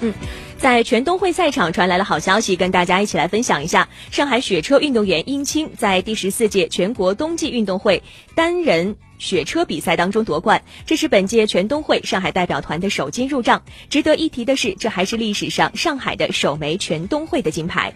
嗯，在全冬会赛场传来了好消息，跟大家一起来分享一下。上海雪车运动员殷青在第十四届全国冬季运动会单人雪车比赛当中夺冠，这是本届全冬会上海代表团的首金入账。值得一提的是，这还是历史上上海的首枚全冬会的金牌。